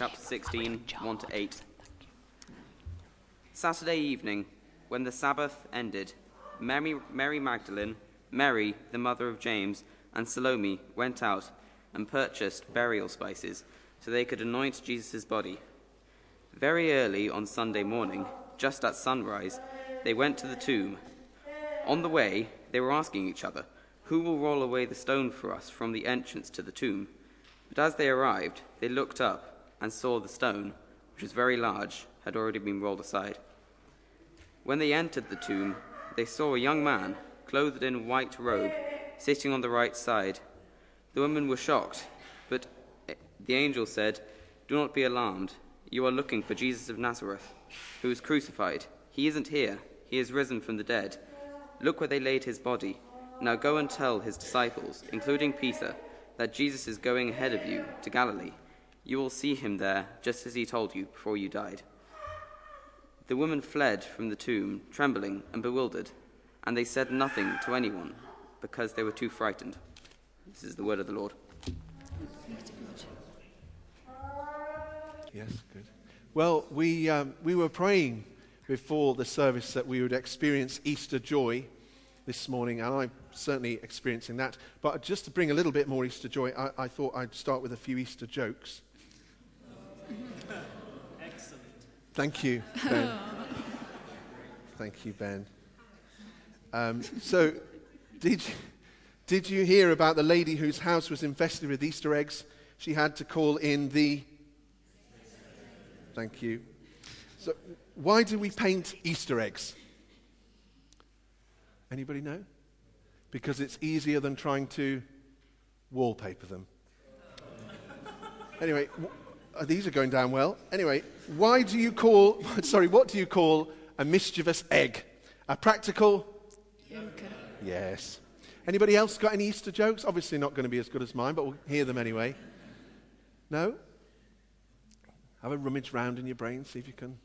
chapter 16, 1 to 8. Saturday evening, when the Sabbath ended, Mary, Mary Magdalene, Mary, the mother of James, and Salome went out and purchased burial spices so they could anoint Jesus' body. Very early on Sunday morning, just at sunrise, they went to the tomb. On the way, they were asking each other, Who will roll away the stone for us from the entrance to the tomb? But as they arrived, they looked up and saw the stone, which was very large, had already been rolled aside. When they entered the tomb, they saw a young man, clothed in white robe, sitting on the right side. The women were shocked, but the angel said, Do not be alarmed. You are looking for Jesus of Nazareth, who was crucified. He isn't here, he is risen from the dead. Look where they laid his body. Now go and tell his disciples, including Peter, that Jesus is going ahead of you to Galilee. You will see him there, just as he told you before you died. The women fled from the tomb, trembling and bewildered, and they said nothing to anyone because they were too frightened. This is the word of the Lord. Yes, good. Well, we, um, we were praying before the service that we would experience Easter joy this morning, and I'm certainly experiencing that. But just to bring a little bit more Easter joy, I, I thought I'd start with a few Easter jokes. Excellent. Thank you, Ben. Thank you, Ben. Um, so, did you, did you hear about the lady whose house was infested with Easter eggs? She had to call in the. Thank you. So, why do we paint Easter eggs? Anybody know? Because it's easier than trying to wallpaper them. anyway, w- uh, these are going down well. Anyway, why do you call, sorry, what do you call a mischievous egg? A practical? Yoga. Yes. Anybody else got any Easter jokes? Obviously not going to be as good as mine, but we'll hear them anyway. No? Have a rummage round in your brain, see if you can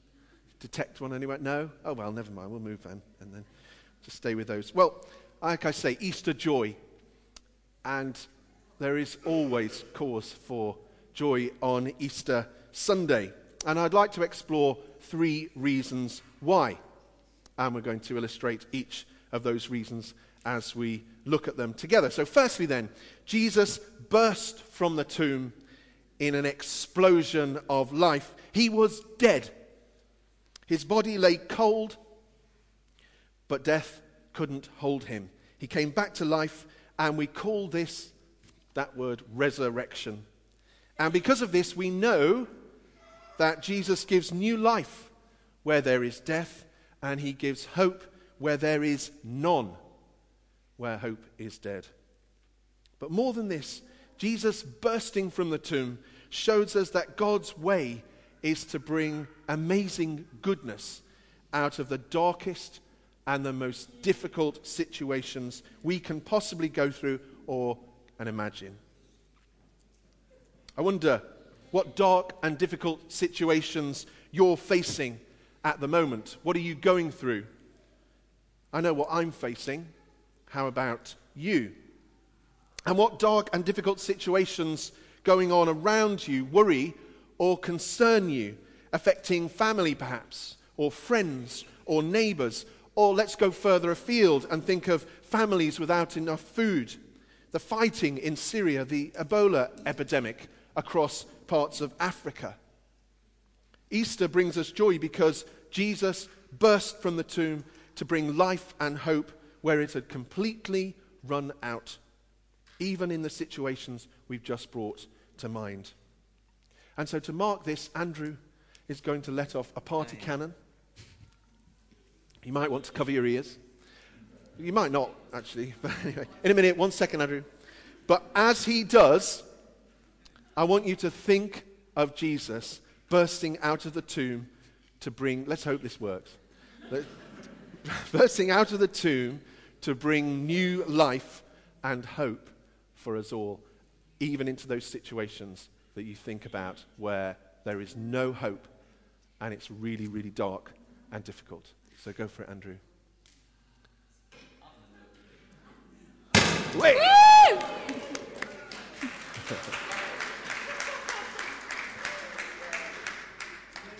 detect one anywhere. No? Oh, well, never mind. We'll move then and then just stay with those. Well, like I say, Easter joy. And there is always cause for joy on Easter Sunday. And I'd like to explore three reasons why. And we're going to illustrate each of those reasons as we look at them together. So, firstly, then, Jesus burst from the tomb in an explosion of life. He was dead. His body lay cold, but death couldn't hold him. He came back to life, and we call this, that word, resurrection. And because of this, we know that Jesus gives new life where there is death, and he gives hope where there is none, where hope is dead. But more than this, Jesus bursting from the tomb shows us that God's way is to bring amazing goodness out of the darkest and the most difficult situations we can possibly go through or and imagine. I wonder what dark and difficult situations you're facing at the moment. What are you going through? I know what I'm facing. How about you? And what dark and difficult situations going on around you worry or concern you, affecting family perhaps, or friends, or neighbors, or let's go further afield and think of families without enough food, the fighting in Syria, the Ebola epidemic across parts of Africa. Easter brings us joy because Jesus burst from the tomb to bring life and hope where it had completely run out, even in the situations we've just brought to mind. And so, to mark this, Andrew is going to let off a party cannon. You might want to cover your ears. You might not, actually. But anyway, in a minute, one second, Andrew. But as he does, I want you to think of Jesus bursting out of the tomb to bring, let's hope this works, bursting out of the tomb to bring new life and hope for us all, even into those situations that you think about where there is no hope and it's really, really dark and difficult. So go for it, Andrew. Wait!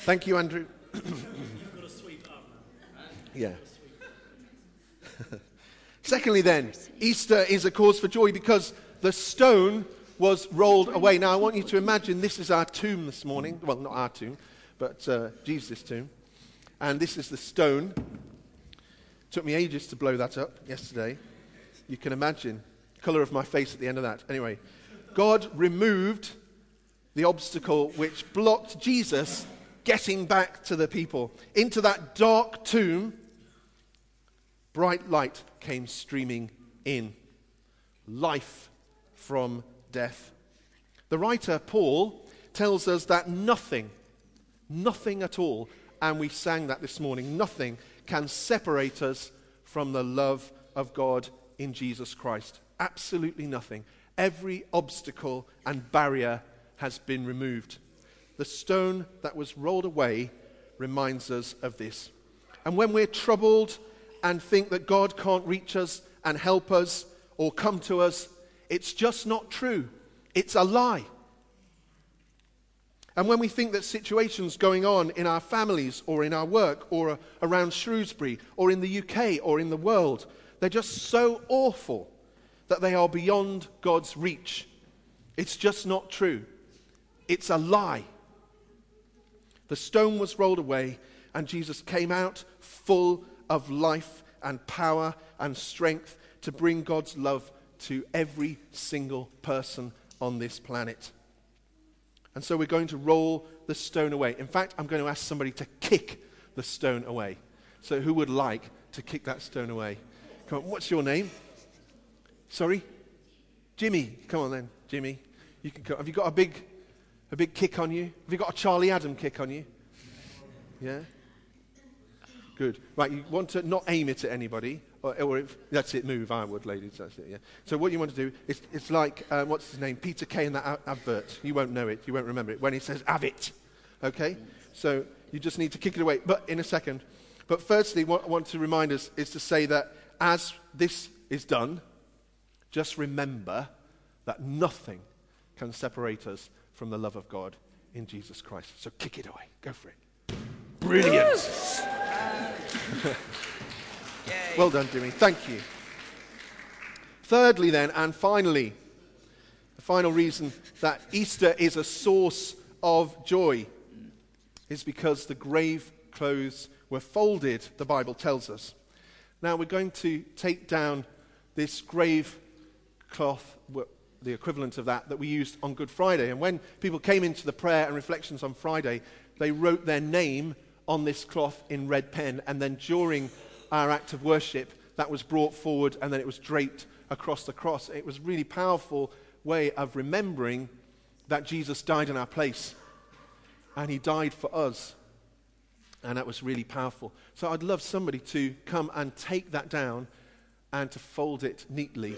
Thank you, Andrew. yeah. Secondly, then, Easter is a cause for joy because the stone was rolled away. Now, I want you to imagine this is our tomb this morning. Well, not our tomb, but uh, Jesus' tomb. And this is the stone. Took me ages to blow that up yesterday. You can imagine the colour of my face at the end of that. Anyway, God removed the obstacle which blocked Jesus getting back to the people. Into that dark tomb, bright light came streaming in. Life from death. The writer, Paul, tells us that nothing, nothing at all, and we sang that this morning, nothing can separate us from the love of God in Jesus Christ. Absolutely nothing. Every obstacle and barrier has been removed. The stone that was rolled away reminds us of this. And when we're troubled and think that God can't reach us and help us or come to us, it's just not true. It's a lie. And when we think that situations going on in our families or in our work or around Shrewsbury or in the UK or in the world, they're just so awful that they are beyond God's reach. It's just not true. It's a lie. The stone was rolled away, and Jesus came out full of life and power and strength to bring God's love to every single person on this planet. And so we're going to roll the stone away. In fact, I'm going to ask somebody to kick the stone away. So, who would like to kick that stone away? Come on, what's your name? Sorry? Jimmy. Come on then, Jimmy. You can come. Have you got a big, a big kick on you? Have you got a Charlie Adam kick on you? Yeah? Good. Right, you want to not aim it at anybody. Or, or if, that's it, move, I would, ladies. That's it, yeah. So what you want to do, is, it's like, um, what's his name? Peter Kay in that advert. You won't know it. You won't remember it. When he says, have it. Okay? So you just need to kick it away. But in a second. But firstly, what I want to remind us is to say that as this is done, just remember that nothing can separate us from the love of God in Jesus Christ. So kick it away. Go for it. Brilliant. well done, Jimmy. Thank you. Thirdly, then, and finally, the final reason that Easter is a source of joy is because the grave clothes were folded, the Bible tells us. Now, we're going to take down this grave cloth, the equivalent of that, that we used on Good Friday. And when people came into the prayer and reflections on Friday, they wrote their name on this cloth in red pen, and then during our act of worship, that was brought forward and then it was draped across the cross. It was a really powerful way of remembering that Jesus died in our place and he died for us. And that was really powerful. So I'd love somebody to come and take that down and to fold it neatly.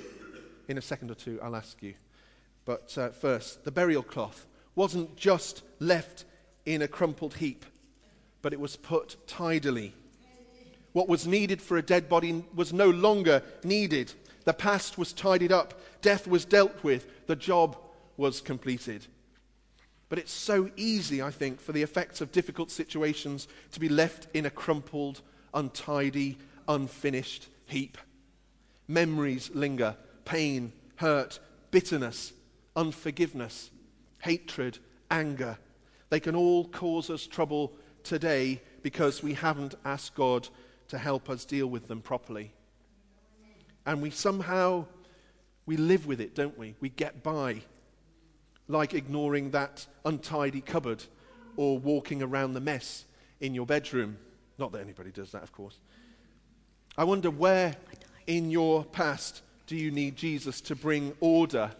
In a second or two, I'll ask you. But uh, first, the burial cloth wasn't just left in a crumpled heap but it was put tidily. What was needed for a dead body was no longer needed. The past was tidied up, death was dealt with, the job was completed. But it's so easy, I think, for the effects of difficult situations to be left in a crumpled, untidy, unfinished heap. Memories linger, pain, hurt, bitterness, unforgiveness, hatred, anger. They can all cause us trouble today because we haven't asked God to help us deal with them properly. And we somehow we live with it, don't we? We get by like ignoring that untidy cupboard or walking around the mess in your bedroom. Not that anybody does that, of course. I wonder where in your past do you need Jesus to bring order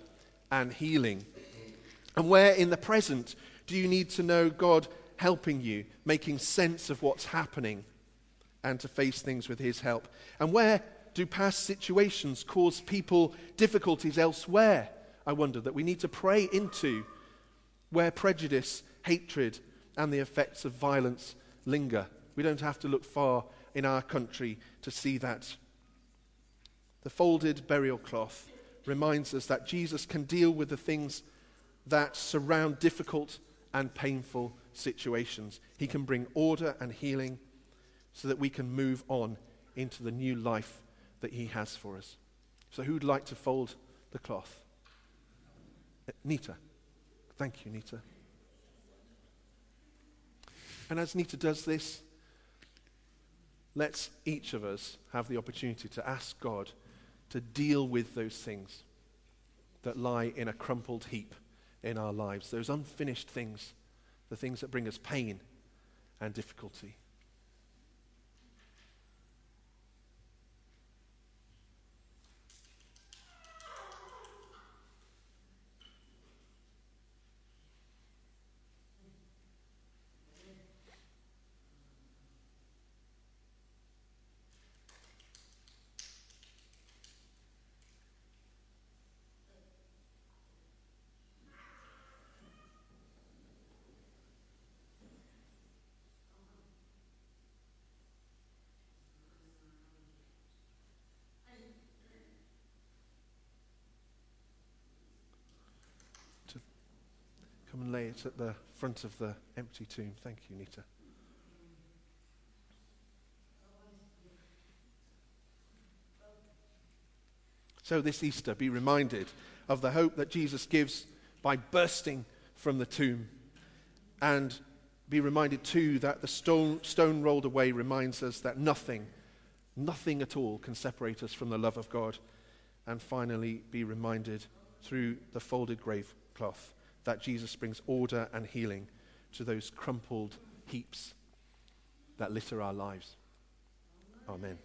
and healing? And where in the present do you need to know God helping you, making sense of what's happening, and to face things with His help? And where do past situations cause people difficulties elsewhere? I wonder that we need to pray into where prejudice, hatred, and the effects of violence linger. We don't have to look far in our country to see that. The folded burial cloth reminds us that Jesus can deal with the things that surround difficult and painful situations. He can bring order and healing so that we can move on into the new life that He has for us. So, who'd like to fold the cloth? Nita. Thank you, Nita. And as Nita does this, let's each of us have the opportunity to ask God to deal with those things that lie in a crumpled heap in our lives, those unfinished things, the things that bring us pain and difficulty. Come and lay it at the front of the empty tomb. Thank you, Nita. So, this Easter, be reminded of the hope that Jesus gives by bursting from the tomb. And be reminded, too, that the stone, stone rolled away reminds us that nothing, nothing at all can separate us from the love of God. And finally, be reminded through the folded grave cloth that Jesus brings order and healing to those crumpled heaps that litter our lives. Amen.